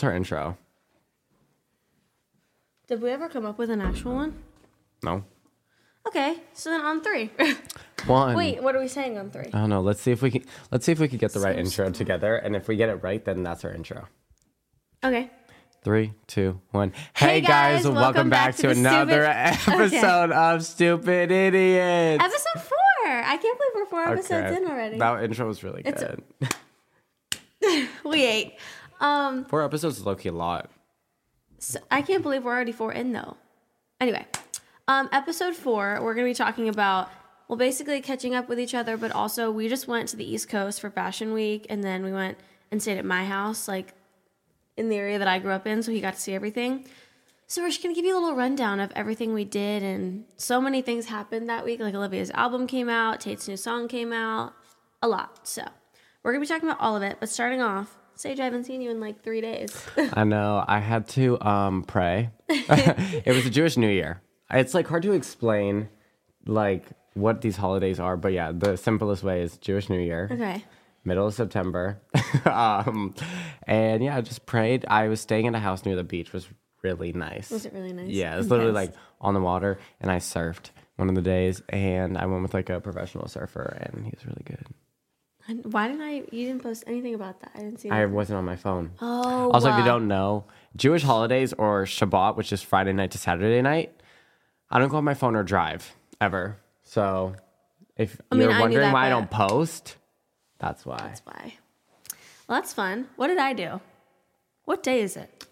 What's our intro? Did we ever come up with an actual one? No. Okay, so then on three. One. Wait, what are we saying on three? I don't know. Let's see if we can. Let's see if we can get the right intro together, and if we get it right, then that's our intro. Okay. Three, two, one. Hey, guys, welcome, back, to, the another stupid- episode of Stupid Idiots. Episode four. I can't believe we're four episodes in already. That intro was really It's- good. we ate. Um, Four episodes is low key a lot. so I can't believe we're already four in though. Anyway, um, episode four, we're gonna be talking about well, basically catching up with each other, but also we just went to the East Coast for Fashion Week, and then we went and stayed at my house, like in the area that I grew up in, so he got to see everything. So we're just gonna give you a little rundown of everything we did, and so many things happened that week. Like Olivia's album came out, Tate's new song came out, a lot. So we're gonna be talking about all of it. But starting off, Sage, I haven't seen you in like three days. I know. I had to um pray. it was a Jewish New Year. It's like hard to explain like what these holidays are, but yeah, the simplest way is Jewish New Year. okay. middle of September. um, and yeah, I just prayed. I was staying in a house near the beach. Was really nice. Was it really nice? Yeah, it's literally like on the water, and I surfed one of the days, and I went with like a professional surfer, and he was really good. And Why didn't I? You didn't post anything about that. I didn't see. It. I wasn't on my phone. oh. Also, if you don't know, Jewish holidays or Shabbat, which is Friday night to Saturday night, I don't go on my phone or drive ever. So if I mean, you're I wondering that, why I don't post, that's why. That's why. Well, that's fun. What did I do? What day is it?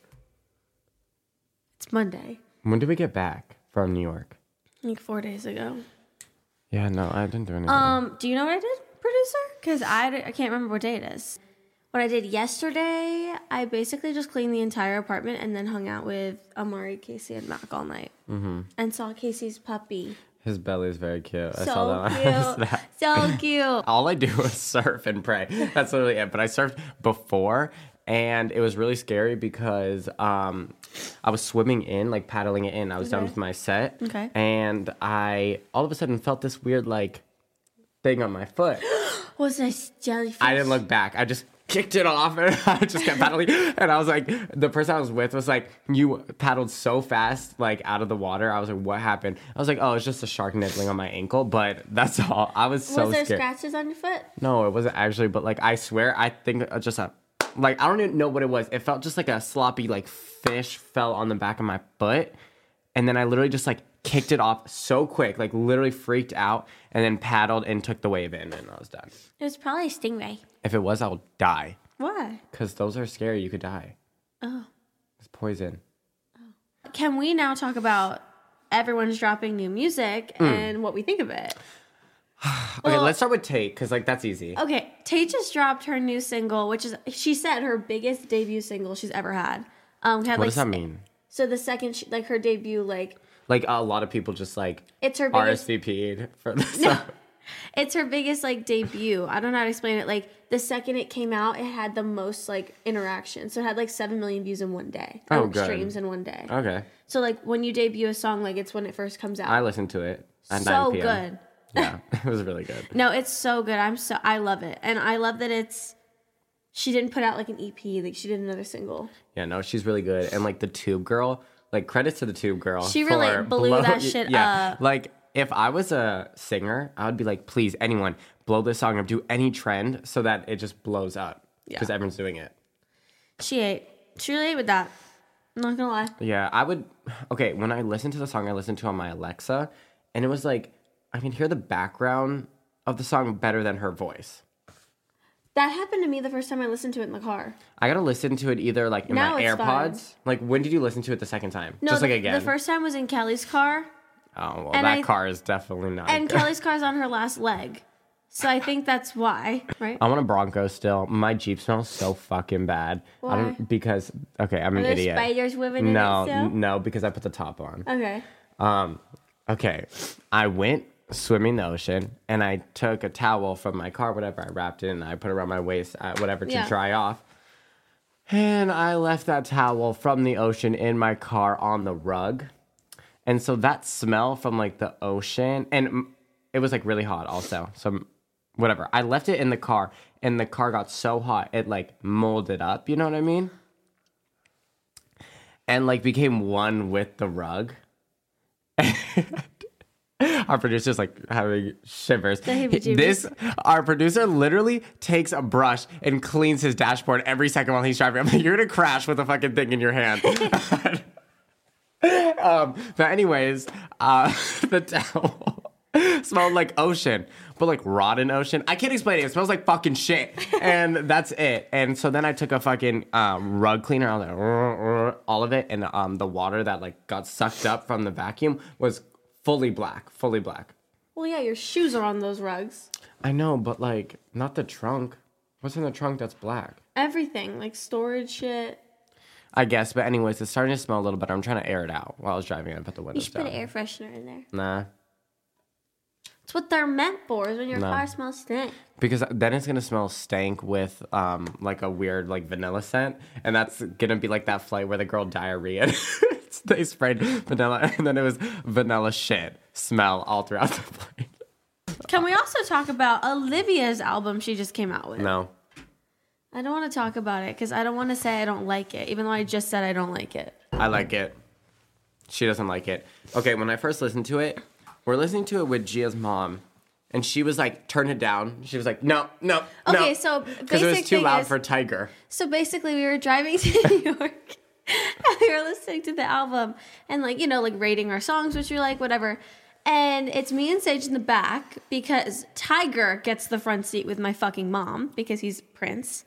It's Monday. When did we get back from New York? Like four days ago. Yeah, no, I didn't do anything. Um, do you know what I did, producer? Because I, I can't remember what day it is. What I did yesterday, I basically just cleaned the entire apartment and then hung out with Amari, Casey, and Mac all night. Mm-hmm. And saw Casey's puppy. His belly is very cute. I So saw that. cute. So cute. All I do is surf and pray. That's literally it. But I surfed before, and it was really scary because um, I was swimming in, like paddling it in. I was done Okay. with my set, Okay. and I all of a sudden felt this weird like thing on my foot. Was this jellyfish? I didn't look back. I just kicked it off and I just kept paddling. And I was like, the person I was with was like, you paddled so fast, like out of the water. I was like, what happened? I was like, oh, it's just a shark nibbling on my ankle. But that's all. I was so was there scared. scratches on your foot? No, it wasn't actually. But like, I swear, I think uh, just a, like, I don't even know what it was. It felt just like a sloppy, like fish fell on the back of my foot. And then I literally just like kicked it off so quick, like literally freaked out and then paddled and took the wave in and I was done. It was probably a stingray. If it was, I'll die. Why? Because those are scary. You could die. Oh. It's poison. Oh. Can we now talk about everyone's dropping new music Hmm. and what we think of it? Okay, Well- let's start with Tate because like that's easy. Okay, Tate just dropped her new single, which is she said her biggest debut single she's ever had. Um, had what like does that mean? So the second, she, like her debut, like Like a lot of people just like it's her biggest. RSVP'd for this. No. It's her biggest like debut. I don't know how to explain it. Like the second it came out, it had the most like interaction. So it had like seven million views in one day. Oh, good. streams in one day. Okay, So like when you debut a song, like it's when it first comes out. I listened to it at so 9 p.m. good. Yeah, it was really good. No, it's so good. I'm so I love it, and I love that it's. She didn't put out like an EP. Like she did another single. Yeah, no, she's really good. And like the Tube Girl, like credits to the Tube Girl. She really for blew that shit yeah. up. Like if I was a singer, I would be like, please, anyone, blow this song up, do any trend so that it just blows up because Yeah. everyone's doing it. She ate. She really ate with that. I'm not gonna lie. Yeah, I would. Okay, when I listened to the song, I listened to on my Alexa, and it was like I can hear the background of the song better than her voice. That happened to me the first time I listened to it in the car. I gotta listen to it either like in Now my it's AirPods. Like when did you listen to it the second time? No, Just the, like again. the first time was in Kelly's car, oh well, and that I- car is definitely not. and good. Kelly's car's on her last leg. So I think that's why, right? I want a Bronco still. My Jeep smells so fucking bad. I Why? don't because okay, I'm an Are there idiot. spiders living in no, it still? n- no, because I put the top on. Okay. Um, okay, I went swimming the ocean and I took a towel from my car, whatever. I wrapped it and I put it around my waist, uh, whatever, to Yeah. dry off. And I left that towel from the ocean in my car on the rug. And so that smell from like the ocean, and it was like really hot also. So whatever. I left it in the car and the car got so hot it like molded up. You know what I mean? and like became one with the rug. our producer's like having shivers. This our producer literally takes a brush and cleans his dashboard every second while he's driving. I'm like, you're gonna crash with a fucking thing in your hand. um, but anyways, uh, the towel smelled like ocean, but like rotten ocean. I can't explain it. It smells like fucking shit, and that's it. And so then I took a fucking um, rug cleaner. I was all of it, and um, the water that like got sucked up from the vacuum was fully black, fully black. Well, yeah, your shoes are on those rugs. I know, but like not the trunk. What's in the trunk that's black? Everything, like storage shit. I guess, but anyways, it's starting to smell a little better. I'm trying to air it out while I was driving. I put the window. You windows should put an air freshener in there. Nah, It's what they're meant for, is when your car smells stink. because then it's gonna smell stank with um like a weird like vanilla scent, and that's gonna be like that flight where the girl diarrhea. they sprayed vanilla, and then it was vanilla shit smell all throughout the plane. Can we also talk about Olivia's album she just came out with? No, I don't want to talk about it because I don't want to say I don't like it, even though I just said I don't like it. I like it. She doesn't like it. Okay, when I first listened to it, we're listening to it with Gia's mom, and she was like, "Turn it down." She was like, "No, no, no." Okay, so because it was too loud is- for Tiger. So basically, we were driving to New York we were listening to the album and, like, you know, like rating our songs, which we like, whatever. And it's me and Sage in the back because Tiger gets the front seat with my fucking mom because he's Prince.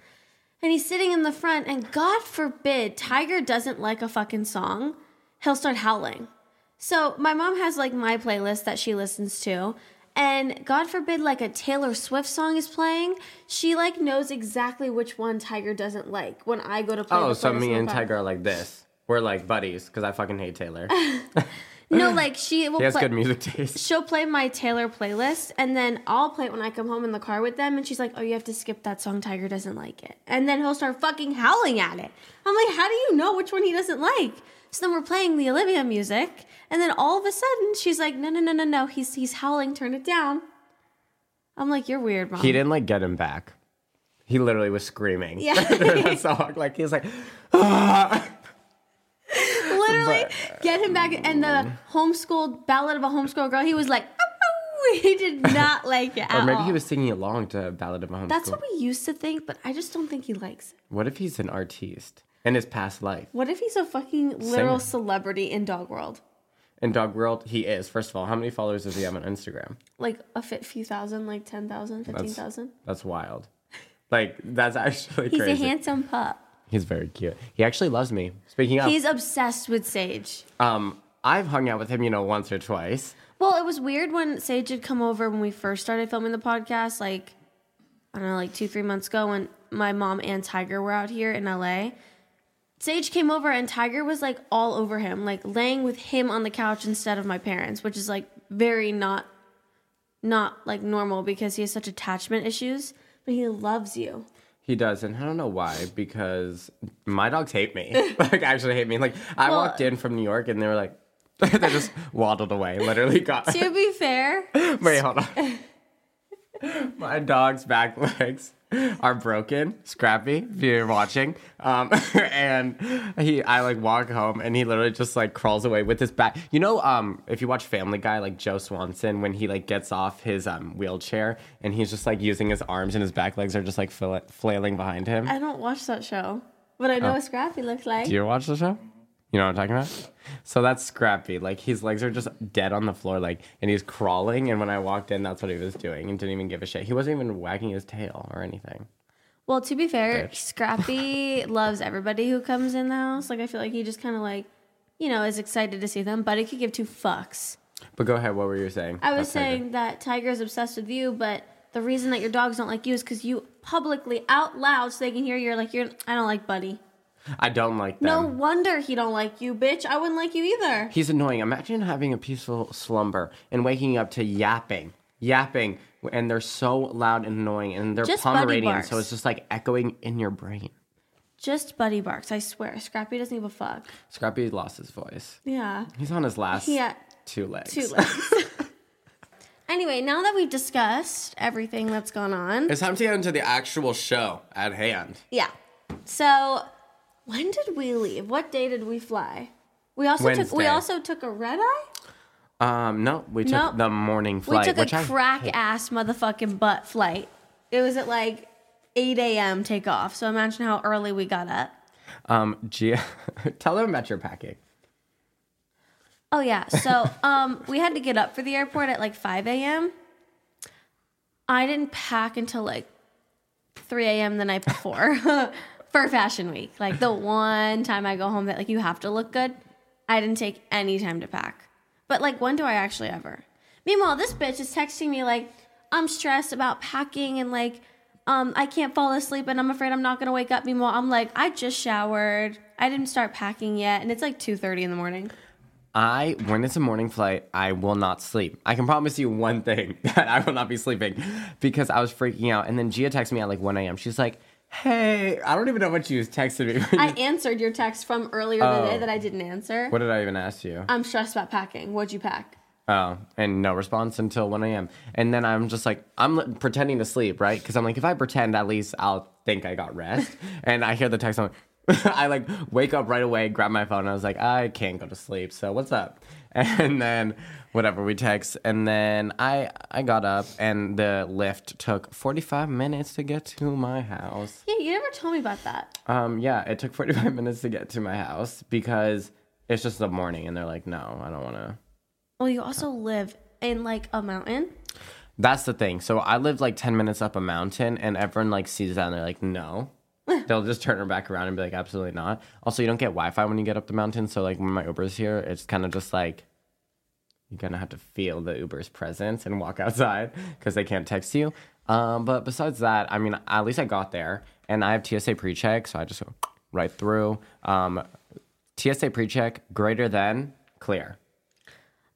And he's sitting in the front, and God forbid Tiger doesn't like a fucking song, he'll start howling. So my mom has like my playlist that she listens to, and God forbid like a Taylor Swift song is playing, she like knows exactly which one Tiger doesn't like when I go to play. Oh, so me and. Tiger are like this. We're like buddies because I fucking hate Taylor. No, like she will He has play. good music taste. She'll play my Taylor playlist, and then I'll play it when I come home in the car with them. And she's like, "Oh, you have to skip that song. Tiger doesn't like it." And then he'll start fucking howling at it. I'm like, "How do you know which one he doesn't like?" So then we're playing the Olivia music, and then all of a sudden she's like, "No, no, no, no, no. He's he's howling. Turn it down." I'm like, "You're weird, mom." He didn't like get him back. He literally was screaming. Yeah. during that song. Like he was like, ah. Literally, get him back. And the mm. homeschooled ballad of a homeschool girl. He was like, "Ow." Oh, oh. he did not like it or maybe all. he was singing along to Ballad of a Homeschool. That's what we used to think, but I just don't think he likes it. What if he's an artiste in his past life? What if he's a fucking literal Singer. celebrity in Dog World? In Dog World, he is. First of all, how many followers does he have on Instagram? Like a fit few thousand, like 10,000, That's 15,000. That's wild. Like that's actually He's crazy. a handsome pup. He's very cute. He actually loves me. Speaking of, He's obsessed with Sage. um, I've hung out with him, you know, once or twice. Well, it was weird when Sage had come over when we first started filming the podcast, like, I don't know, like two, three months ago when my mom and Tiger were out here in LA. Sage came over and Tiger was like all over him, like laying with him on the couch instead of my parents, which is like very not not like normal because he has such attachment issues, but he loves you. He does, and I don't know why, because my dogs hate me. like, actually hate me. Like, I Well- walked in from New York, and they were like, they just waddled away. Literally got. To be fair, Wait, hold on. my dog's back legs are broken. Scrappy, if you're watching, um, and he, I like walk home, and he literally just like crawls away with his back. You know, um, if you watch Family Guy, like Joe Swanson, when he like gets off his um wheelchair, and he's just like using his arms, and his back legs are just like fla- flailing behind him. I don't watch that show, but I know what Scrappy looks like. Oh. Do you watch the show? You know what I'm talking about? So that's Scrappy. Like his legs are just dead on the floor, like, and he's crawling. And when I walked in, that's what he was doing, and didn't even give a shit. He wasn't even wagging his tail or anything. Well, to be fair, Bitch. Scrappy loves everybody who comes in the house. Like I feel like he just kind of like, you know, is excited to see them, but he could give two fucks. But go ahead. What were you saying? I was about Tiger? saying that Tiger's obsessed with you, but the reason that your dogs don't like you is because you publicly, out loud, so they can hear you're like, you're, I don't like Buddy. I don't like them. No wonder he don't like you, bitch. I wouldn't like you either. He's annoying. Imagine having a peaceful slumber and waking up to yapping, yapping, and they're so loud and annoying, and they're Just buddy Pomeranian, so it's just like echoing in your brain. Just Buddy barks, I swear. Scrappy doesn't give a fuck. Scrappy lost his voice. Yeah. He's on his last Yeah. two legs. Two legs. anyway, now that we've discussed everything that's gone on, It's time to get into the actual show at hand. Yeah. So, When did we leave? What day did we fly? We also took we Wednesday. also took a red eye. Um, no, we took the morning flight. We took which a I crack hate. ass motherfucking butt flight. It was at like 8 a.m. takeoff. So imagine how early we got up. Um, Gia, tell them about your packing. Oh yeah. So um we had to get up for the airport at like 5 a.m. I didn't pack until like 3 a.m. the night before for fashion week. Like the one time I go home that like you have to look good, I didn't take any time to pack. But like when do I actually ever? Meanwhile, this bitch is texting me like I'm stressed about packing and like um I can't fall asleep and I'm afraid I'm not gonna wake up. Meanwhile, I'm like I just showered. I didn't start packing yet, and it's like 2:30 in the morning. I, when it's a morning flight, I will not sleep. I can promise you one thing that I will not be sleeping because I was freaking out. And then Gia texted me at like 1 a.m. She's like, hey, I don't even know what you was texting me. I answered your text from earlier Oh. today that I didn't answer. what did I even ask you? I'm stressed about packing. What'd you pack? Oh, and no response until 1 a.m. And then I'm just like, I'm pretending to sleep, right? Because I'm like, if I pretend, at least I'll think I got rest. and I hear the text, I'm like, I like wake up right away, grab my phone, and I was like, I can't go to sleep. So what's up? And then whatever we text, and then I I got up, and the lift took 45 minutes to get to my house. Yeah, you never told me about that. Um, yeah, it took 45 minutes to get to my house because it's just the morning, and they're like, no, I don't want to. Well, you also live in like a mountain. That's the thing. So I lived like 10 minutes up a mountain and everyone like sees that and they're like, no. They'll just turn her back around and be like, absolutely not. Also, you don't get Wi Fi when you get up the mountain. So, like, when my Uber's here, it's kind of just like you're to have to feel the Uber's presence and walk outside because they can't text you. Um, but besides that, I mean, at least I got there and I have TSA pre check. So I just go right through. Um, TSA pre check greater than clear.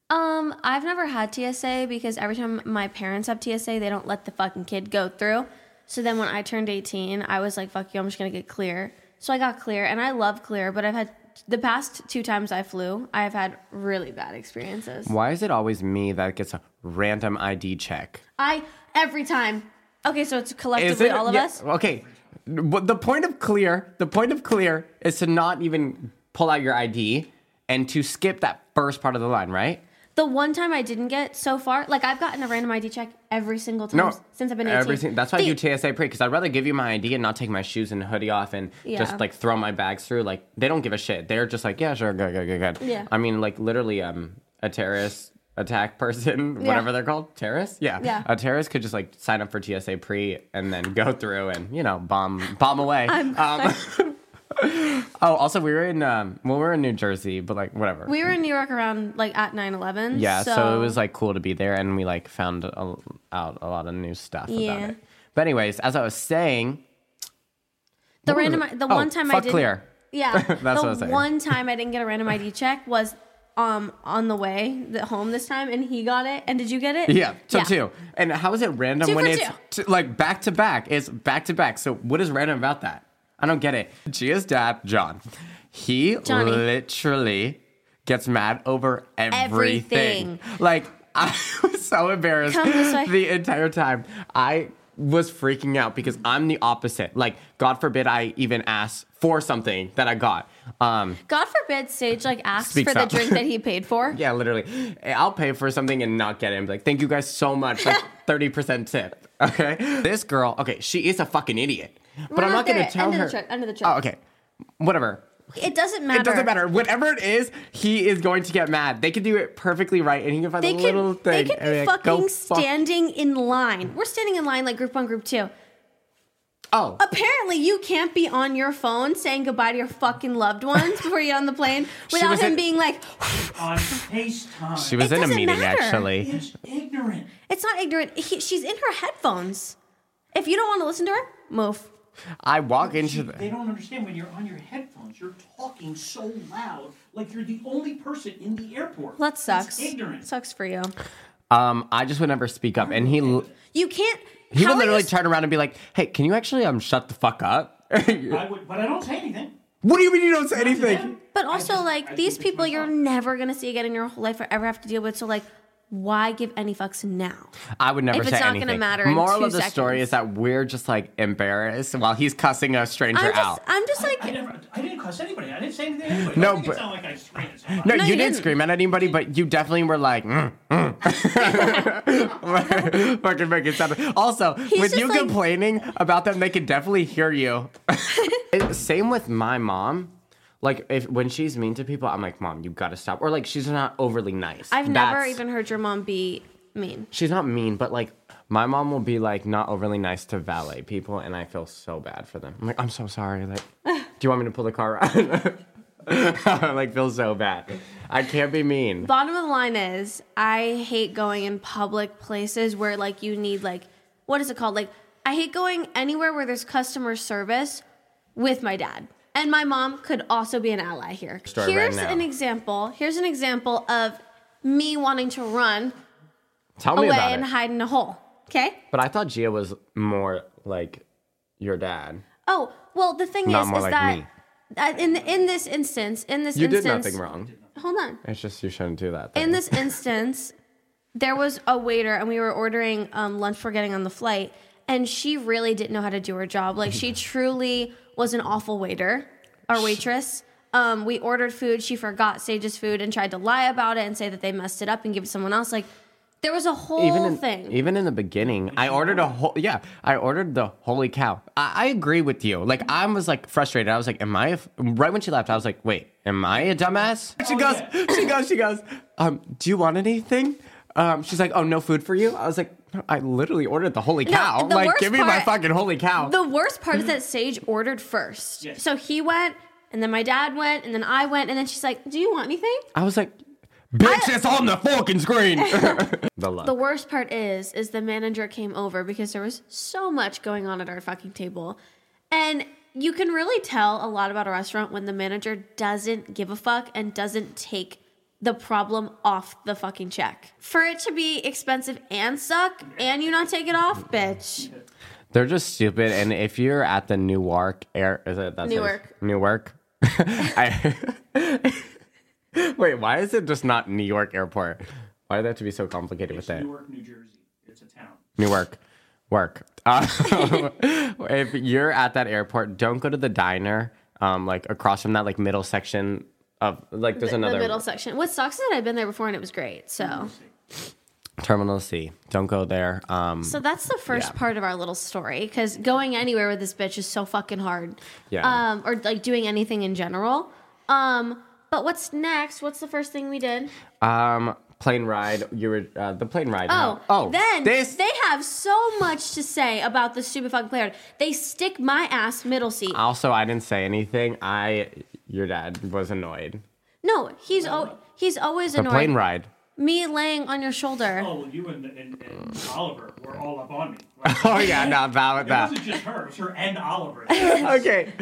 Um, I've never had TSA because every time my parents have TSA, they don't let the fucking kid go through. So then when I turned 18, I was like, fuck you, I'm just gonna get clear. So I got clear and I love clear, but I've had the past two times I flew, I've had really bad experiences. Why is it always me that gets a random ID check? I, every time. Okay, so it's collectively all of Yeah, us? Okay. But the point of clear, the point of clear is to not even pull out your ID and to skip that first part of the line, right? The one time I didn't get so far, like I've gotten a random ID check every single time No, since I've been 18. Every, sing- that's why The- I do TSA pre because I'd rather give you my ID and not take my shoes and hoodie off and Yeah. just like throw my bags through. Like they don't give a shit. They're just like, yeah, sure, good, good, good, good. Yeah. I mean, like literally, um, a terrorist attack person, Yeah. whatever they're called, terrorist. Yeah. Yeah. A terrorist could just like sign up for TSA pre and then go through and you know bomb bomb away. I'm um, oh, also we were in um, well, we were in New Jersey, but like whatever. We were in New York around like at 9 11. Yeah, so, it was like cool to be there, and we like found a, out a lot of new stuff Yeah. about it. But anyways, as I was saying, The random, the Oh, one time I didn't. clear. Yeah, That's the what I was one time I didn't get a random ID check was um on the way the home this time, and he got it. And did you get it? Yeah, so two. And how is it random Two when it's t- like back to back? It's back to back. So what is random about that? I don't get it. Gia's dad, John, he Johnny. literally gets mad over everything. Everything. Like I was so embarrassed Come this way. the entire time. I was freaking out because I'm the opposite. Like, God forbid I even ask for something that I got. Um, God forbid Sage like asks Speaks for the up. drink that he paid for. Yeah, literally. I'll pay for something and not get it. And be like, thank you guys so much. Like 30% tip. Okay. This girl, okay, she is a fucking idiot. But We're I'm not, not gonna tell End of her. the check, end of the check. Oh, okay. Whatever. It doesn't matter. It doesn't matter. Whatever it is, he is going to get mad. They can do it perfectly right, and he can find They a little could, thing. they could and be like, go fucking fuck- standing in line. We're standing in line like group one, group two. Oh, Apparently, you can't be on your phone saying goodbye to your fucking loved ones before you're on the plane without him in- being like, on FaceTime. she was It in a meeting matter. actually. It's ignorant. it's not ignorant. He, she's in her headphones. If you don't want to listen to her, move. I walk into See, the. they don't understand when you're on your headphones, you're talking so loud, like you're the only person in the airport. Well, that sucks. It's ignorant. Sucks for you. Um, I just would never speak up, and he You can't. he would literally you, turn around and be like, "Hey, can you actually um shut the fuck up?" I would, but I don't say anything. what do you mean you don't say Not anything? But also, just- like I these keep it to people, you're never gonna see again in your whole life or ever have to deal with. So, like, why give any fucks now? I would never If say it's not gonna matter in Moral two of the story is that we're just like embarrassed while he's cussing a stranger I'm just, out. I'm just like, I never. I didn't cuss anybody. I didn't say anything to anybody. No, but- like I screamed at. No, No, you, you didn't, didn't. scream at anybody, but you definitely were like, mm, mm. fucking make it sound. Also, with you like- complaining about them, they can definitely hear you. It- Same with my mom. Like, if when she's mean to people, I'm like, Mom, you gotta stop. Or like, she's not overly nice. I've never That's- even heard your mom be mean. She's not mean, but like, my mom will be like not overly nice to valet people, and I feel so bad for them. I'm like, I'm so sorry. Like, do you want me to pull the car around? I like feel so bad. I can't be mean. Bottom of the line is, I hate going in public places where like you need like, what is it called? Like, I hate going anywhere where there's customer service with my dad. And my mom could also be an ally here. Right Here's now. an example. Here's an example of me wanting to run Tell me away about and it. hide in a hole. Okay? But I thought Gia was more like your dad. Oh, well, the thing Not is, is like that me. in in this instance, in this You did instance, nothing wrong. Hold on. It's just you shouldn't do that. In this instance, there was a waiter, and we were ordering um, lunch for getting on the flight, and she really didn't know how to do her job. Like she truly was an awful waiter or waitress. Um, we ordered food, she forgot Sage's food and tried to lie about it and say that they messed it up and give it to someone else. Like there was a whole even in, thing. even in the beginning, I ordered a whole yeah, I ordered the holy cow. I, I agree with you. Like I was like frustrated. I was like, am I a f-" right when she left? I was like, wait, am I a dumbass? She Oh, goes, yeah. she goes, she goes. Um, do you want anything? Um, she's like, oh, no food for you. I was like, I literally ordered the holy cow. the like, give me my fucking holy cow. The worst part is that Sage ordered first. Yes. So he went, and then my dad went, and then I went, and then she's like, "Do you want anything?" I was like, bitch, it's on the fucking screen. the. The worst part is, is the manager came over because there was so much going on at our fucking table, and you can really tell a lot about a restaurant when the manager doesn't give a fuck and doesn't take the problem off the fucking check. For it to be expensive and suck, and you not take it off, bitch. They're just stupid. And if you're at the Newark air, is it that's Newark. Newark. I, wait, why is it just not New York Airport? Why do they have to be so complicated It's with that? Newark, New Jersey. It's a town. Newark, work. Uh, if you're at that airport, don't go to the diner. Um, like across from that like middle section of like there's The, another the middle section. What sucks is that I've been there before and it was great. So, terminal C. Don't go there. Um, so that's the first Yeah. part of our little story because going anywhere with this bitch is so fucking hard. Yeah. Um, or like doing anything in general. Um, but what's next? What's the first thing we did? um, plane ride. You were uh, the plane ride. Oh, oh, then this they have so much to say about the stupid fucking player. They stick my ass middle seat. Also, I didn't say anything. I, your dad was annoyed. No, he's o- he's always The annoyed. plane ride. Me laying on your shoulder. Oh, well, you and, and, and Oliver were all up on me. Oh yeah, not bad with It that. wasn't just her, it was her and Oliver. Okay,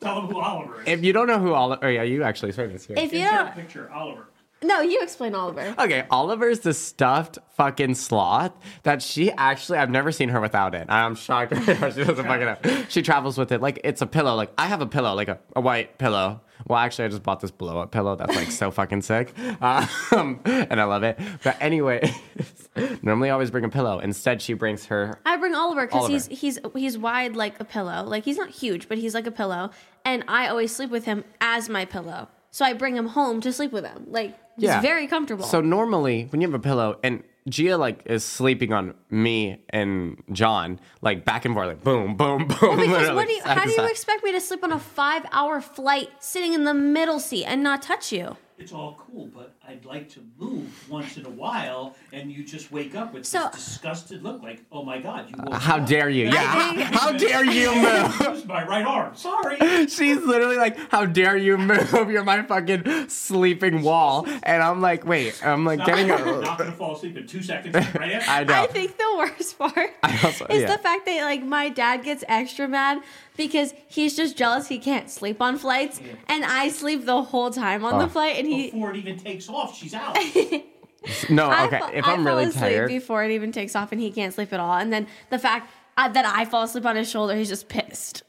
Tell them who Oliver is. if you don't know who Oliver, oh yeah, you actually said this here. If you Insert don't, picture, Oliver. no, you explain Oliver. Okay, Oliver's the stuffed fucking sloth that she actually I've never seen her without it. I'm shocked she doesn't fucking know. She travels with it like it's a pillow. Like I have a pillow, like a, a white pillow. Well, actually, I just bought this blow up pillow that's like so fucking sick, um, and I love it. But anyway, normally I always bring a pillow. Instead, she brings her. I bring Oliver because he's he's he's wide like a pillow. Like he's not huge, but he's like a pillow. And I always sleep with him as my pillow. So I bring him home to sleep with him. Like he's Yeah. very comfortable. So normally, when you have a pillow and Gia like is sleeping on me and John, like back and forth, like boom, boom, boom. because what do you, how do you expect me to sleep on a five hour flight sitting in the middle seat and not touch you? It's all cool, but I'd like to move once in a while, and you just wake up with So- this disgusted look, like, "Oh my God, you woke How up." dare you? Yeah. How, think- how dare you move? Use my right arm. Sorry. She's literally like, "How dare you move? You're my fucking sleeping wall." And I'm like, "Wait." I'm like Not, getting I'm not gonna fall asleep in two seconds. Right. I know. I think the worst part also- is yeah. the fact that like my dad gets extra mad because he's just jealous he can't sleep on flights, and I sleep the whole time on Oh. the flight, and he. Before it even takes off, she's out. no, I okay. fa- if I I'm fall really asleep tired, before it even takes off, and he can't sleep at all, and then the fact uh, that I fall asleep on his shoulder, he's just pissed.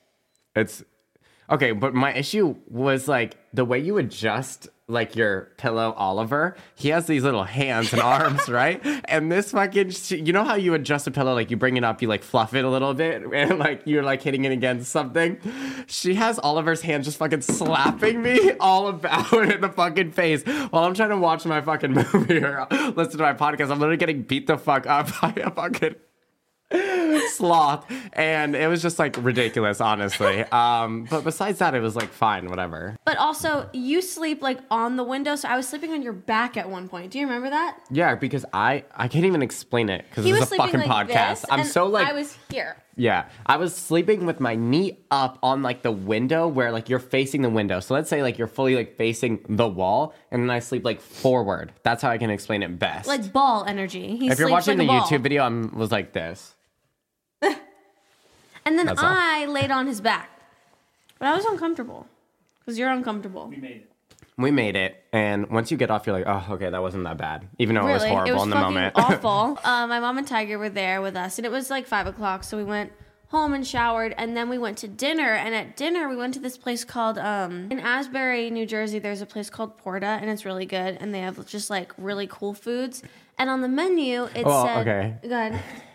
it's okay. But my issue was like the way you adjust like your pillow Oliver, he has these little hands and arms, right? And this fucking, you know how you adjust a pillow, like you bring it up, you like fluff it a little bit, and like you're like hitting it against something. She has Oliver's hands just fucking slapping me all about in the fucking face while I'm trying to watch my fucking movie or listen to my podcast. I'm literally getting beat the fuck up by a fucking sloth. And it was just like ridiculous honestly. Um but besides that it was like fine whatever. But also, you sleep like on the window, so I was sleeping on your back at one point. Do you remember that? yeah because i i can't even explain it because was a fucking like podcast. I'm so like I was here. yeah i was sleeping with my knee up on like the window where like you're facing the window. So let's say like you're fully like facing the wall and then i sleep like forward. That's how i can explain it best. Like ball energy. He if you're watching like the youtube video i was like this and then That's all. I laid on his back, but I was uncomfortable because you're uncomfortable. We made it. we made it and once you get off you're like oh okay that wasn't that bad even though it was Really, horrible it was in the fucking moment awful. Uh, my mom and Tiger were there with us, and it was like five o'clock. So we went home and showered, and then we went to dinner. And at dinner, we went to this place called um, in Asbury, New Jersey. There's a place called Porta, and it's really good. And they have just like really cool foods. And on the menu, it Oh, said, okay. "Go ahead."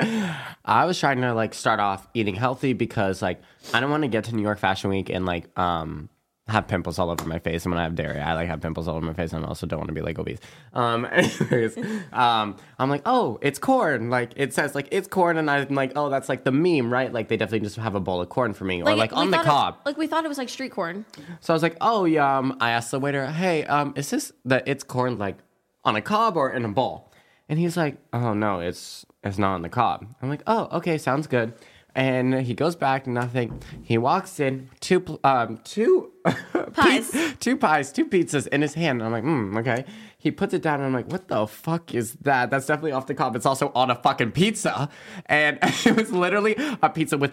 I was trying to like start off eating healthy because like I don't want to get to New York Fashion Week and like um have pimples all over my face. And when I have dairy, I like have pimples all over my face, and I also don't want to be like obese. Um, anyways, um, I'm like, oh, it's corn. Like it says like it's corn, and I'm like, oh, that's like the meme, right? Like they definitely just have a bowl of corn for me, or like we on the thought it- cob. like we thought it was like street corn. So I was like, oh yeah. Um, I asked the waiter, hey, um, is this the it's corn like on a cob or in a bowl? And he's like, oh no, it's it's not on the cob. I'm like, oh okay, sounds good. And he goes back, nothing. He walks in, two pl- um two Pies. pi- two pies, two pizzas in his hand. I'm like, hmm, okay. He puts it down, and I'm like, what the fuck is that? That's definitely off the cob. It's also on a fucking pizza, and it was literally a pizza with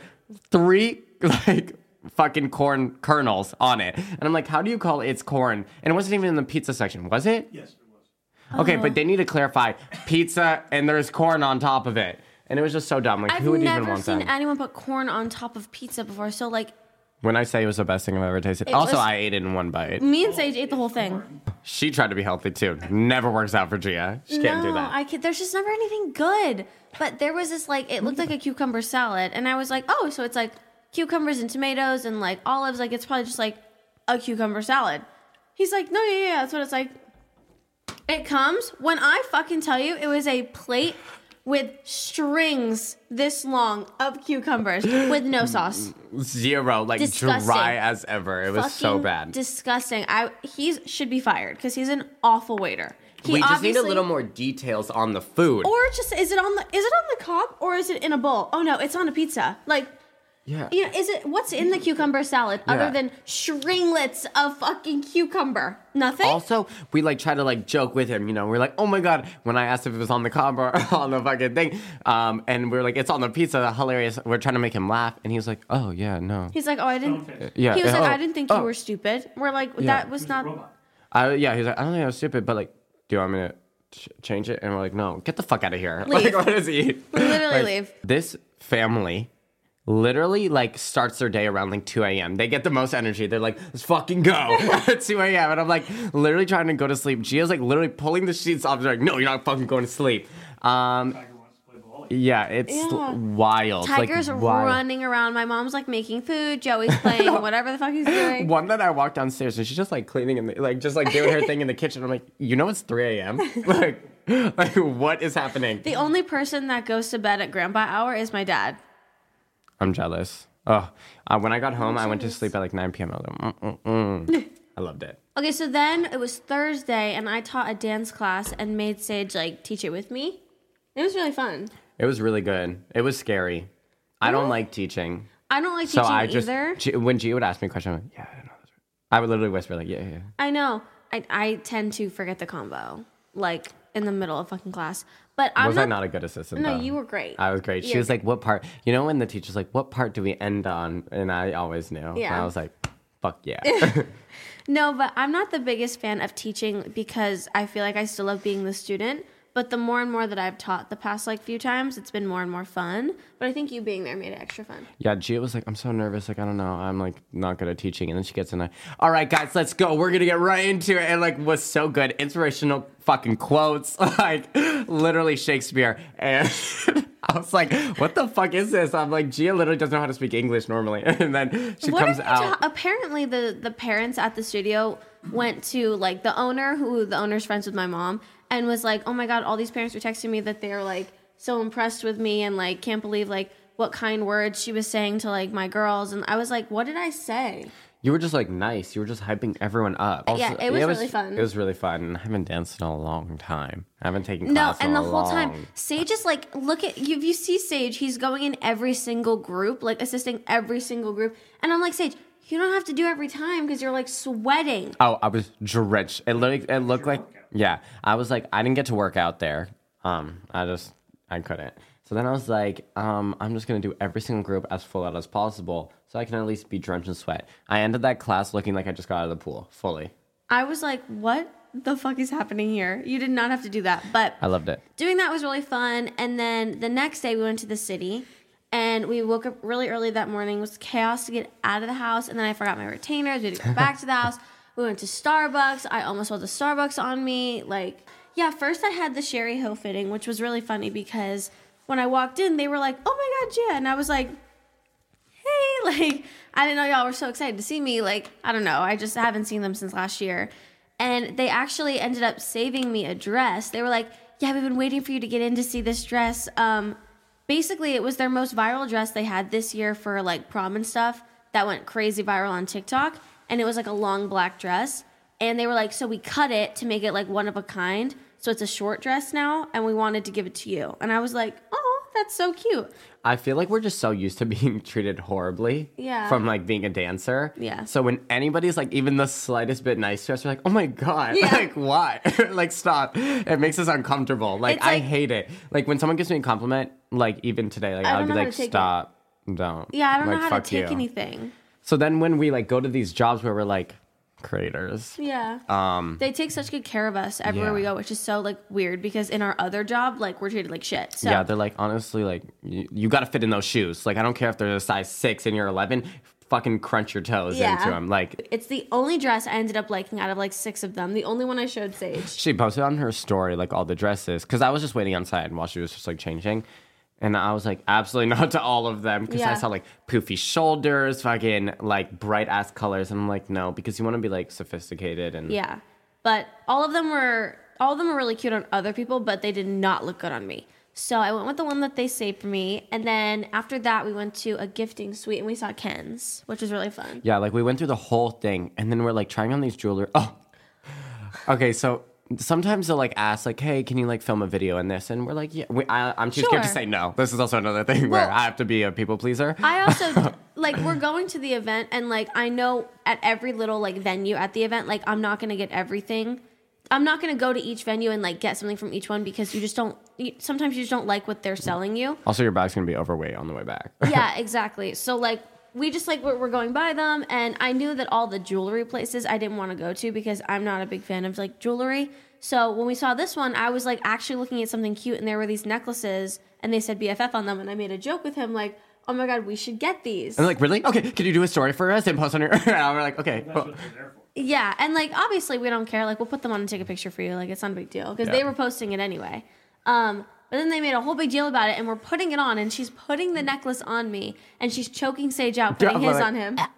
three like fucking corn kernels on it. And I'm like, how do you call it? it's corn? And it wasn't even in the pizza section, was it? Yes, it was. Okay, but uh-huh. they need to clarify pizza and there's corn on top of it. And it was just so dumb. Like, I've who would even never want seen that? anyone put corn on top of pizza before. So like, when I say it was the best thing I've ever tasted. also, was- I ate it in one bite. me and Sage ate the whole thing. She tried to be healthy too. Never works out for Gia. She can't no, do that. I could. There's just never anything good. But there was this like it looked like a cucumber salad, and I was like, oh, so it's like cucumbers and tomatoes and like olives. Like it's probably just like a cucumber salad. He's like, no, yeah, yeah, that's what it's like. It comes when I fucking tell you it was a plate with strings this long of cucumbers with no sauce. Zero, like Disgusting. dry as ever. It was so bad. Disgusting. I he should be fired because he's an awful waiter. He we just need a little more details on the food. Or just is it on the is it on the cob or is it in a bowl? Oh no, it's on a pizza. Like yeah. you know, is it what's in the cucumber salad Yeah. other than stringlets of fucking cucumber? Nothing. Also, we like try to like joke with him, you know. We're like, "Oh my god!" When I asked if it was on the cob or on the fucking thing, um, and we're like, "It's on the pizza." Hilarious. We're trying to make him laugh, and he's like, "Oh yeah, no." He's like, oh, I didn't. Okay. Yeah. He was like, oh, I didn't think oh. you were stupid. We're like, Yeah. that was not. I, yeah, he's like, I don't think I was stupid, but like, do you want me to ch- change it? And we're like, no, get the fuck out of here. Leave. Like, what is he? Literally Like, leave. This family literally like starts their day around like 2 a.m. They get the most energy. They're like, let's fucking go at 2 a.m. And I'm like literally trying to go to sleep. Gia's like literally pulling the sheets off. They're like, no, you're not fucking going to sleep. Um, Tiger wants to play ball. yeah, it's Yeah. wild. Like, Tiger's wild. running around. My mom's like making food. Joey's playing whatever the fuck he's doing. One that I walked downstairs and she's just like cleaning and like just like doing her thing in the kitchen. I'm like, you know it's 3 a.m. like, like what is happening? The only person that goes to bed at grandpa hour is my dad. I'm jealous. Oh, uh, when I got home, I went to sleep at like 9 p.m. I was like, mm, mm, mm. I loved it. Okay, so then it was Thursday, and I taught a dance class and made Sage like teach it with me. It was really fun. It was really good. It was scary. I don't like teaching, I don't like so teaching I just either. G- when Gia would ask me a question, like, yeah, I know right. I would literally whisper like, yeah, yeah. I know. I I tend to forget the combo like in the middle of fucking class, but I'm was not. I not a good assistant? no, though? you were great. I was great. She You're was like, "What part?" You know, when the teacher's like, "What part do we end on?" And I always knew. And Yeah. I was like, "Fuck yeah." No, but I'm not the biggest fan of teaching because I feel like I still love being the student. But the more and more that I've taught the past like few times, it's been more and more fun. But I think you being there made it extra fun. Yeah, Gia was like, I'm so nervous. Like, I don't know. I'm like not good at teaching. And then she gets in there. All right, guys, let's go. We're gonna get right into it. And like was so good. Inspirational fucking quotes. Like literally Shakespeare. And I was like, what the fuck is this? I'm like, Gia literally doesn't know how to speak English normally. And then she What comes out. ta- apparently, the the parents at the studio went to like the owner, who the owner's friends with my mom, and was like, "Oh my god, all these parents were texting me that they're like so impressed with me and like can't believe like what kind words she was saying to like my girls." And I was like, "What did I say?" You were just like nice. You were just hyping everyone up. Yeah, it was really fun. It was really fun. And I haven't danced in a long time. I haven't taken No, and the whole time, Sage is like, look at you. If you see Sage, he's going in every single group, like assisting every single group. And I'm like, Sage, you don't have to do every time because you're like sweating. Oh, I was drenched. It looked it looked like yeah. I was like I didn't get to work out there. Um, I just I couldn't. So then I was like, um, I'm just gonna do every single group as full out as possible, so I can at least be drenched in sweat. I ended that class looking like I just got out of the pool fully. I was like, what the fuck is happening here? You did not have to do that. But I loved it. doing that was really fun. And then the next day we went to the city and we woke up really early that morning. It was chaos to get out of the house. And then I forgot my retainers. We had to go back to the house. We went to Starbucks. I almost had the Starbucks on me. Like, yeah, first I had the Sherri Hill fitting, which was really funny because when I walked in, they were like, oh my God, Gia. And I was like, hey, like, I didn't know y'all were so excited to see me. Like, I don't know. I just haven't seen them since last year. And they actually ended up saving me a dress. They were like, yeah, we've been waiting for you to get in to see this dress. Um, basically, it was their most viral dress they had this year for like prom and stuff that went crazy viral on TikTok. And it was like a long black dress. And they were like, so we cut it to make it like one of a kind. So it's a short dress now. And we wanted to give it to you. And I was like, oh, that's so cute. I feel like we're just so used to being treated horribly Yeah. from like being a dancer. Yeah. So when anybody's like even the slightest bit nice to us, we're like, oh my God. Yeah. Like why? like stop. It makes us uncomfortable. Like It's I hate it. Like when someone gives me a compliment, like even today, like I I'll don't be like, to take it. stop. Don't. Yeah, I don't like, know how to take you. anything. So then when we like go to these jobs where we're like creators. Yeah. Um they take such good care of us everywhere we go, which is so like weird because in our other job, like we're treated like shit. So Yeah, they're like honestly like you, you got to fit in those shoes. Like I don't care if they're a size 6 and you're 11, fucking crunch your toes Yeah. into them. Like it's the only dress I ended up liking out of like six of them. The only one I showed Sage. she posted on her story like all the dresses because I was just waiting outside while she was just like changing. And I was like, absolutely not to all of them because I saw like poofy shoulders, fucking like bright ass colors. And I'm like, no, because you want to be like sophisticated and Yeah. But all of them were all of them were really cute on other people, but they did not look good on me. So I went with the one that they saved for me, and then after that we went to a gifting suite and we saw Ken's, which was really fun. yeah, like we went through the whole thing and then we're like trying on these jewelry. Oh, okay. So sometimes they'll like ask like, hey, can you like film a video in this? And we're like, yeah, we, I, I'm too scared to say no. This is also another thing where I have to be a people pleaser. I also like we're going to the event and like I know at every little like venue at the event like I'm not to get everything. I'm not to go to each venue and like get something from each one because you just don't you, sometimes you just don't like what they're selling you. also, your bag's gonna be overweight on the way back. yeah, exactly. So like we just like we're, we're going by them and I knew that all the jewelry places I didn't want to go to because I'm not a big fan of like jewelry. So when we saw this one, I was like actually looking at something cute and there were these necklaces and they said BFF on them and I made a joke with him like, "Oh my god, we should get these." I'm like, really? Okay, can you do a story for us and post on your? and we're like, okay. That's well, what they're there for. Yeah, and like obviously we don't care. Like we'll put them on and take a picture for you. Like it's not a big deal because they were posting it anyway. Um, but then they made a whole big deal about it, and we're putting it on, and she's putting the necklace on me, and she's choking Sage out, putting his on him. Ah,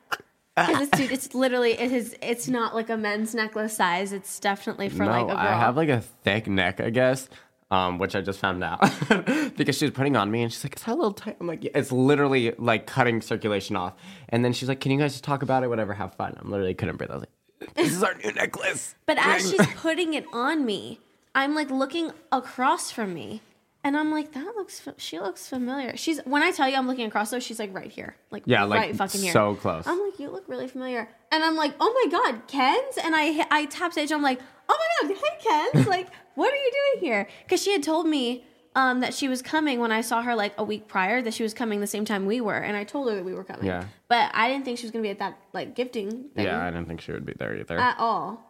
ah, because it's ah. dude, it's literally it is. It's not like a men's necklace size. It's definitely for no, like a girl. I have like a thick neck, I guess. Um, which I just found out because she was putting on me and she's like, "Is that a little tight?" I'm like, yeah, "It's literally like cutting circulation off." And then she's like, "Can you guys just talk about it? Whatever, have fun." I'm literally couldn't breathe. I was like, "This is our new necklace." But as she's putting it on me, I'm like looking across from me, and I'm like, that looks. fa- She looks familiar. She's when I tell you I'm looking across though, she's like right here, like Yeah, like, right fucking here, so close. I'm like, you look really familiar, and I'm like, oh my god, Ken's, and I I tap Sage. I'm like, oh my god, hey Ken's, like, what are you doing here? Because she had told me. Um, that she was coming when I saw her like a week prior. That she was coming the same time we were, and I told her that we were coming. Yeah. But I didn't think she was gonna be at that like gifting thing yeah, I didn't think she would be there either. at all.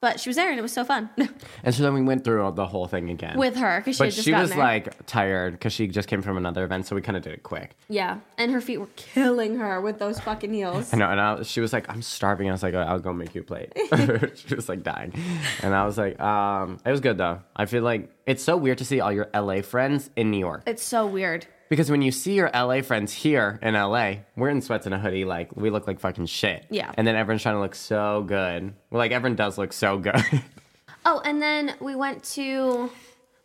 But she was there and it was so fun And so then we went through the whole thing again. with her because she but she was there. like tired because she just came from another event, so we kind of did it quick. yeah, and her feet were killing her with those fucking heels. I know, and I, she was like, "I'm starving." I was like, "I'll go make you a plate." she was like dying, and I was like, um, "It was good though." I feel like it's so weird to see all your LA friends in New York It's so weird. because when you see your LA friends here in LA, we're in sweats and a hoodie, like we look like fucking shit. Yeah. and then everyone's trying to look so good. Well, like everyone does look so good. Oh, and then we went to,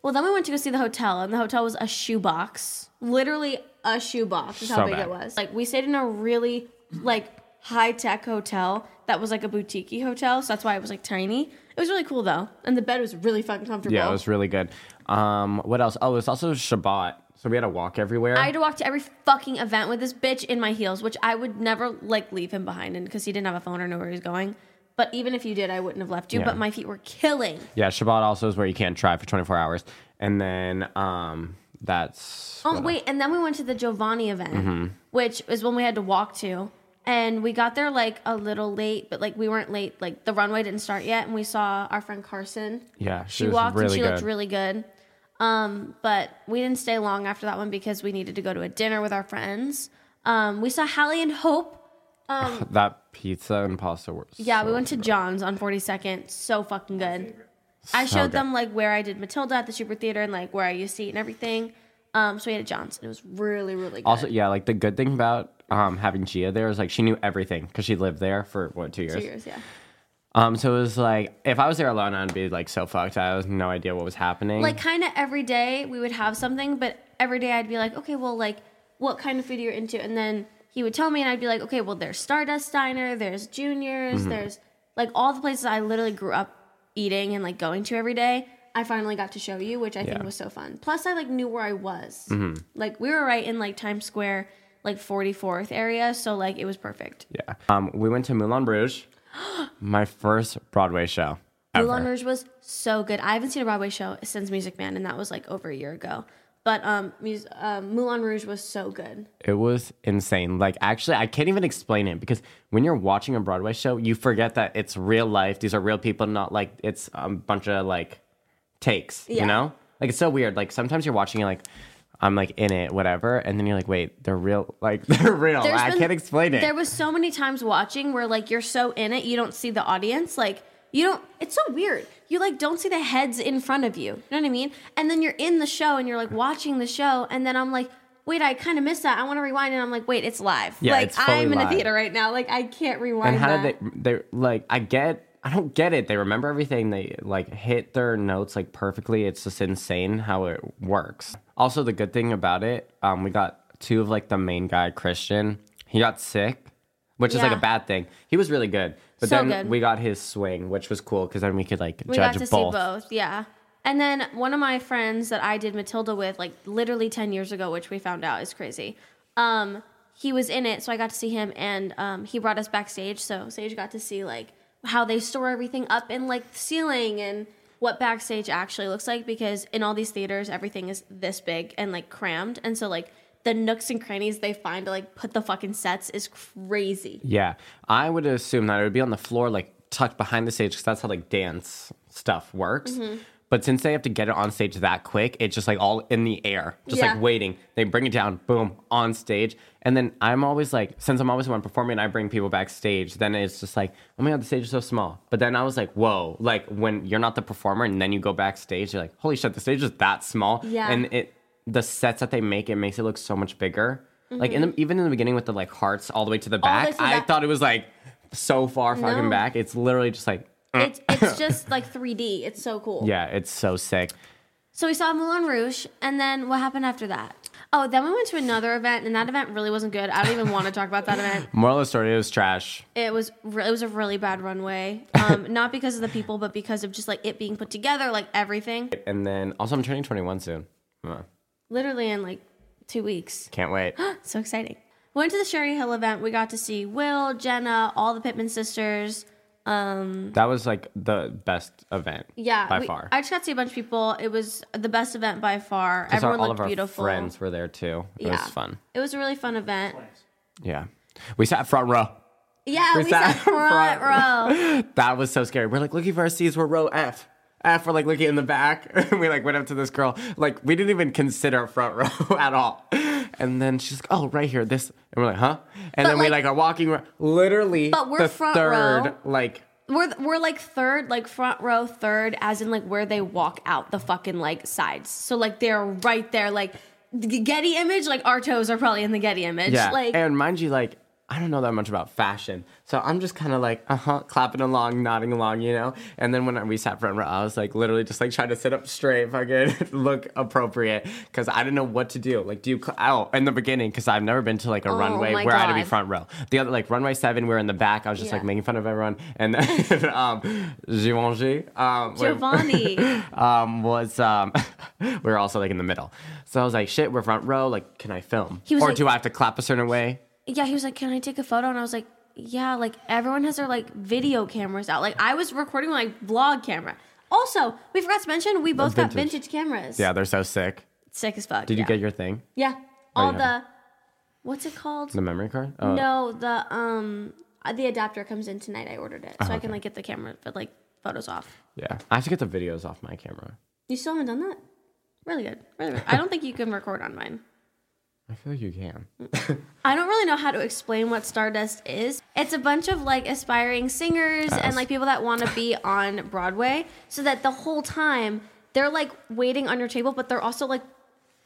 well, then we went to go see the hotel, and the hotel was a shoebox, literally a shoebox. Is how So big bad. it was. Like we stayed in a really like high tech hotel that was like a boutique hotel, so that's why it was like tiny. It was really cool though, and the bed was really fucking comfortable. yeah, it was really good. Um, what else? Oh, it was also Shabbat, so we had to walk everywhere. I had to walk to every fucking event with this bitch in my heels, which I would never like leave him behind in because he didn't have a phone or know where he was going. But even if you did, I wouldn't have left you. Yeah. But my feet were killing. yeah, Shabbat also is where you can't drive for 24 hours, and then um, that's Oh wait, and then we went to the Giovanni event, which is when we had to walk to, and we got there like a little late, but like we weren't late. Like the runway didn't start yet, and we saw our friend Carson. Yeah, She, she was walked really and she good. looked really good. Um, but we didn't stay long after that one because we needed to go to a dinner with our friends. Um, we saw Hallie and Hope. that pizza and pasta were. Yeah, we so went to good. John's on 42nd. So fucking good. I showed good. them like where I did Matilda at the Shubert Theater and like where I used to eat and everything. Um, so we had at John's and it was really, really good. Also, yeah, like the good thing about um, having Gia there was like she knew everything because she lived there for what two years. two years, yeah. Um, so it was like if I was there alone, I'd be like so fucked. I had no idea what was happening. Like kind of every day we would have something, but every day I'd be like, okay, well, like what kind of food you're into, and then he would tell me, and I'd be like, okay, well, there's Stardust Diner, there's Juniors, Mm-hmm. there's like all the places I literally grew up eating and like going to every day. I finally got to show you, which I think was so fun. Plus, I like knew where I was. Mm-hmm. Like we were right in like Times Square, like 44th area, so like it was perfect. yeah. Um, we went to Moulin Rouge, my first Broadway show. Ever. Moulin Rouge was so good. I haven't seen a Broadway show since Music Man, and that was like over a year ago. But um, Mus- um Moulin Rouge was so good. It was insane. Like actually, I can't even explain it because when you're watching a Broadway show, you forget that it's real life. These are real people, not like it's a bunch of like takes. Yeah. You know, like it's so weird. Like sometimes you're watching it, like I'm like in it, whatever, and then you're like, wait, they're real. Like they're real. There's I been- can't explain it. There was so many times watching where like you're so in it, you don't see the audience. Like you don't. It's so weird. You like don't see the heads in front of you. You know what I mean? And then you're in the show and you're like watching the show, and then I'm like. Wait, I kind of missed that. I want to rewind, and I'm like, wait, it's live. Yeah, like it's I'm in a theater right now. Like I can't rewind and how that. did they? They like I get. I don't get it. They remember everything. They like hit their notes like perfectly. It's just insane how it works. Also, the good thing about it, um, we got two of like the main guy, Christian. He got sick, which is like a bad thing. He was really good, but So then good. we got his swing, which was cool because then we could like We judge got to both. see both, yeah. And then one of my friends that I did Matilda with, like literally ten years ago, which we found out is crazy. Um, he was in it, so I got to see him, and um, he brought us backstage. So Sage got to see like how they store everything up in like the ceiling and what backstage actually looks like because in all these theaters everything is this big and like crammed, and so like the nooks and crannies they find to like put the fucking sets is crazy. Yeah, I would assume that it would be on the floor, like tucked behind the stage, because that's how like dance stuff works. Mm-hmm. But since they have to get it on stage that quick, it's just like all in the air, just Yeah. like waiting. They bring it down, boom, on stage. And then I'm always like, since I'm always the one performing and I bring people backstage, then it's just like, oh my God, the stage is so small. But then I was like, whoa, like when you're not the performer and then you go backstage, you're like, holy shit, the stage is that small. Yeah. And it, the sets that they make, it makes it look so much bigger. Like in the, even in the beginning with the like hearts all the way to the Mm-hmm. All the way back, I back. thought it was like so far fucking No. back. It's literally just like, It's it's just like 3D. It's so cool. yeah, it's so sick. So we saw Moulin Rouge, and then what happened after that? Oh, then we went to another event, and that event really wasn't good. I don't even want to talk about that event. Moral of the story, it was trash. It was re- it was a really bad runway, um, not because of the people, but because of just like it being put together, like everything. And then also, I'm turning 21 soon. Uh, Literally in like two weeks. can't wait. So exciting. Went to the Sherri Hill event. We got to see Will, Jenna, all the Pittman sisters. Um, that was like the best event. Yeah, by we- far. I just got to see a bunch of people. It was the best event by far. 'Cause our- Everyone all looked of our beautiful. friends were there too. It yeah, was fun. It was a really fun event. Yeah, we sat front row. Yeah, we, sat, front, row. That was so scary. We're like looking for our seats. We're row F. We're like looking in the back. And we like went up to this girl. Like we didn't even consider front row at all. And then she's like, "Oh, right here, this." And we're like, "Huh?" And But, then we like- like are walking. Literally, But we're the front third. row. Like We're we're like third, like front row third, as in like where they walk out the fucking like sides. So like they're right there, like the Getty image. Like our toes are probably in the Getty image. Yeah. Like and mind you, like, I don't know that much about fashion. So I'm just kind of like, uh huh, clapping along, nodding along, you know? And then when we sat front row, I was like, literally just like trying to sit up straight, fucking look appropriate. Cause I didn't know what to do. Like, do you, cl- oh, in the beginning, cause I've never been to like a Oh runway where I had to be front row. The other, like, runway seven, we were in the back. I was just like making fun of everyone. And then, um, Givenchy, um, Giovanni. um, was, um, we were also like in the middle. So I was like, shit, we're front row. Like, can I film? Or like- do I have to clap a certain way? Yeah, he was like, "Can I take a photo?" And I was like, "Yeah." Like everyone has their like video cameras out. Like I was recording my vlog camera. Also, we forgot to mention we both got vintage. vintage cameras. Yeah, they're so sick. sick as fuck. Did yeah. you get your thing? Yeah, all yeah. the what's it called? The memory card? Oh, No, the um uh, the adapter comes in tonight. I ordered it, so I can like get the camera, but like photos off. Yeah. I have to get the videos off my camera. You still haven't done that? Really good. Really good. I don't think you can record on mine. I feel like you can. I don't really know how to explain what Stardust is. It's a bunch of like aspiring singers and like people that want to be on Broadway, so that the whole time they're like waiting on your table, but they're also like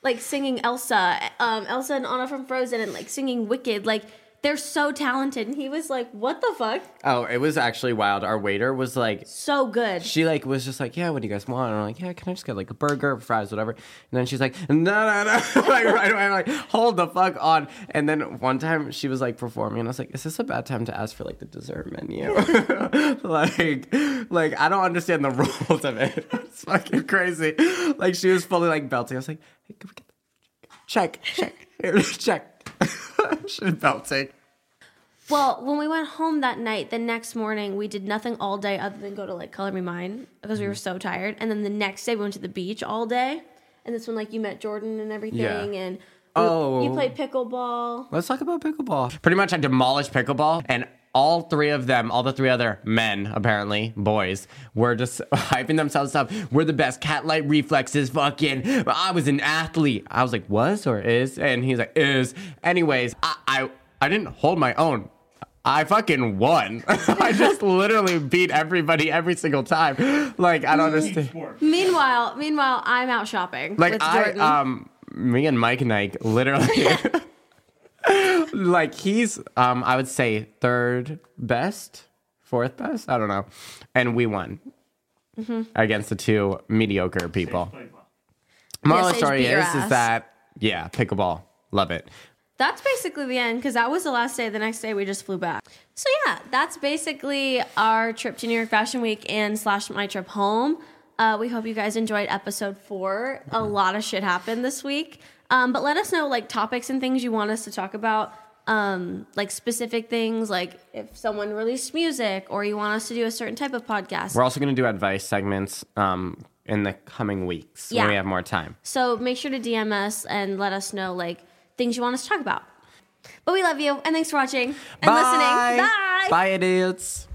like singing Elsa, um, Elsa and Anna from Frozen, and like singing Wicked. Like they're so talented. And he was like, "What the fuck? Oh, it was actually wild. Our waiter was like, So good." she like was just like, yeah, what do you guys want? And I'm like, yeah, can I just get like a burger, fries, whatever? And then she's like, no, no, no, like right away, I'm like, hold the fuck on. And then one time she was like performing, and I was like, is this a bad time to ask for like the dessert menu? like, like I don't understand the rules of it. It's fucking crazy. Like she was fully like belting. I was like, hey, can we get the check, check, check. She's belting. Well, when we went home that night, the next morning we did nothing all day other than go to like Color Me Mine because we were mm-hmm. so tired. And then the next day we went to the beach all day. And that's when like you met Jordan and everything. Yeah. And we- Oh. you played pickleball. Let's talk about pickleball. Pretty much, I demolished pickleball, and all three of them, all the three other men, apparently boys, were just hyping themselves up. We're the best. Cat light reflexes. Fucking. I was an athlete. I was like, was or is? And he's like, is. Anyways, I I, I didn't hold my own. I fucking won. I just literally beat everybody every single time. Like I don't understand. Sport. Meanwhile, meanwhile, I'm out shopping Like with I Jordan. um me and Mike and Ike literally like he's um I would say third best, fourth best, I don't know. And we won. Mm-hmm. Against the two mediocre people. Played well. Moral of the Sage story beat is ass. is that yeah, pickleball. Love it. that's basically the end because that was the last day. The next day we just flew back. So yeah, that's basically our trip to New York Fashion Week and slash my trip home. Uh, we hope you guys enjoyed episode four. A lot of shit happened this week. Um, but let us know like topics and things you want us to talk about. Um, like specific things, like if someone released music or you want us to do a certain type of podcast. We're also gonna do advice segments um in the coming weeks Yeah. when we have more time. So make sure to DM us and let us know like things you want us to talk about. But we love you and thanks for watching and listening. Bye. Bye idiots.